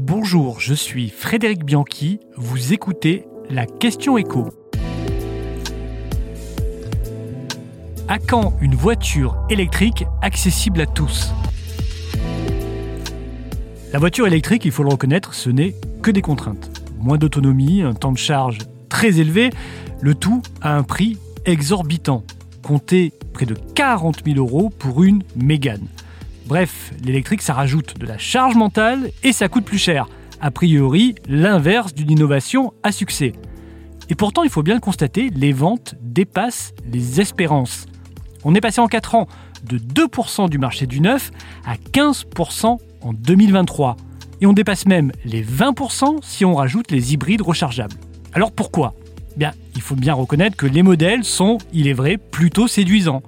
Bonjour, je suis Frédéric Bianchi, vous écoutez la question écho. À quand une voiture électrique accessible à tous La voiture électrique, il faut le reconnaître, ce n'est que des contraintes. Moins d'autonomie, un temps de charge très élevé, le tout à un prix exorbitant. Comptez près de 40 000 euros pour une Mégane. Bref, l'électrique, ça rajoute de la charge mentale et ça coûte plus cher. A priori, l'inverse d'une innovation à succès. Et pourtant, il faut bien le constater, les ventes dépassent les espérances. On est passé en 4 ans de 2% du marché du neuf à 15% en 2023. Et on dépasse même les 20% si on rajoute les hybrides rechargeables. Alors pourquoi? Bien, il faut bien reconnaître que les modèles sont, il est vrai, plutôt séduisants.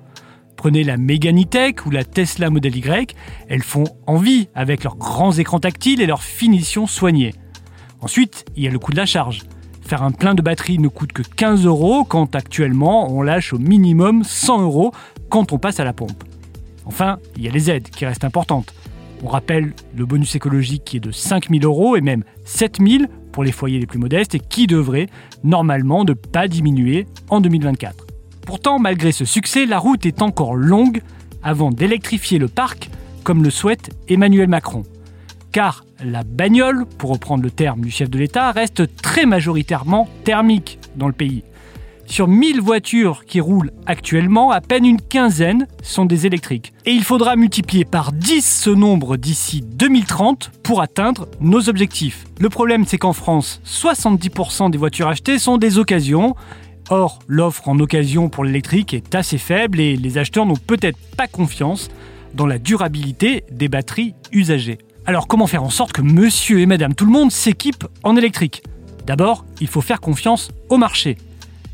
Prenez la Megane E-Tech ou la Tesla Model Y, elles font envie avec leurs grands écrans tactiles et leur finition soignée. Ensuite, il y a le coût de la charge. Faire un plein de batterie ne coûte que 15 euros quand actuellement on lâche au minimum 100 euros quand on passe à la pompe. Enfin, il y a les aides qui restent importantes. On rappelle le bonus écologique qui est de 5000 euros et même 7000 pour les foyers les plus modestes et qui devrait normalement ne pas diminuer en 2024. Pourtant, malgré ce succès, la route est encore longue avant d'électrifier le parc, comme le souhaite Emmanuel Macron. Car la bagnole, pour reprendre le terme du chef de l'État, reste très majoritairement thermique dans le pays. Sur 1000 voitures qui roulent actuellement, à peine une quinzaine sont des électriques. Et il faudra multiplier par 10 ce nombre d'ici 2030 pour atteindre nos objectifs. Le problème, c'est qu'en France, 70% des voitures achetées sont des occasions Or, l'offre en occasion pour l'électrique est assez faible et les acheteurs n'ont peut-être pas confiance dans la durabilité des batteries usagées. Alors comment faire en sorte que monsieur et madame tout le monde s'équipent en électrique? D'abord, il faut faire confiance au marché.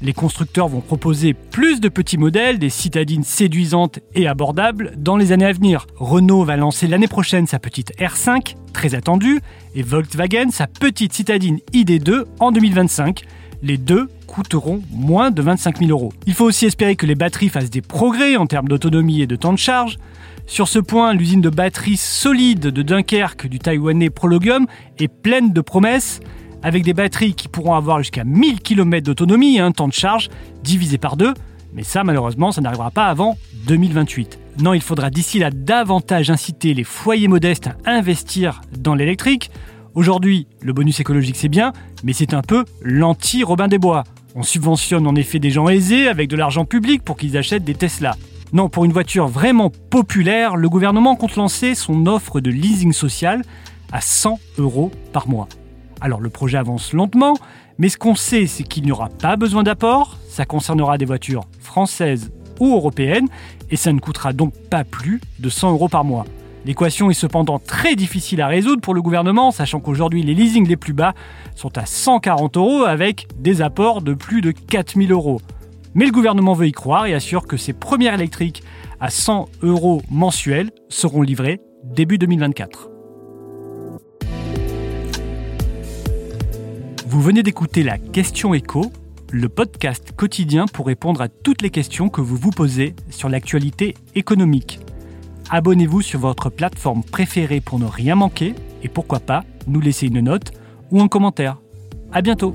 Les constructeurs vont proposer plus de petits modèles, des citadines séduisantes et abordables dans les années à venir. Renault va lancer l'année prochaine sa petite R5, très attendue, et Volkswagen sa petite citadine ID2 en 2025 les deux coûteront moins de 25 000 euros. Il faut aussi espérer que les batteries fassent des progrès en termes d'autonomie et de temps de charge. Sur ce point, l'usine de batteries solide de Dunkerque du taïwanais Prologium est pleine de promesses, avec des batteries qui pourront avoir jusqu'à 1000 km d'autonomie et un temps de charge divisé par deux. Mais ça, malheureusement, ça n'arrivera pas avant 2028. Non, il faudra d'ici là davantage inciter les foyers modestes à investir dans l'électrique. Aujourd'hui, le bonus écologique c'est bien, mais c'est un peu l'anti-Robin des Bois. On subventionne en effet des gens aisés avec de l'argent public pour qu'ils achètent des Tesla. Non, pour une voiture vraiment populaire, le gouvernement compte lancer son offre de leasing social à 100 euros par mois. Alors le projet avance lentement, mais ce qu'on sait, c'est qu'il n'y aura pas besoin d'apport, ça concernera des voitures françaises ou européennes, et ça ne coûtera donc pas plus de 100 euros par mois. L'équation est cependant très difficile à résoudre pour le gouvernement, sachant qu'aujourd'hui les leasings les plus bas sont à 140 euros avec des apports de plus de 4000 euros. Mais le gouvernement veut y croire et assure que ces premières électriques à 100 euros mensuels seront livrées début 2024. Vous venez d'écouter la Question Écho, le podcast quotidien pour répondre à toutes les questions que vous vous posez sur l'actualité économique. Abonnez-vous sur votre plateforme préférée pour ne rien manquer et pourquoi pas nous laisser une note ou un commentaire. À bientôt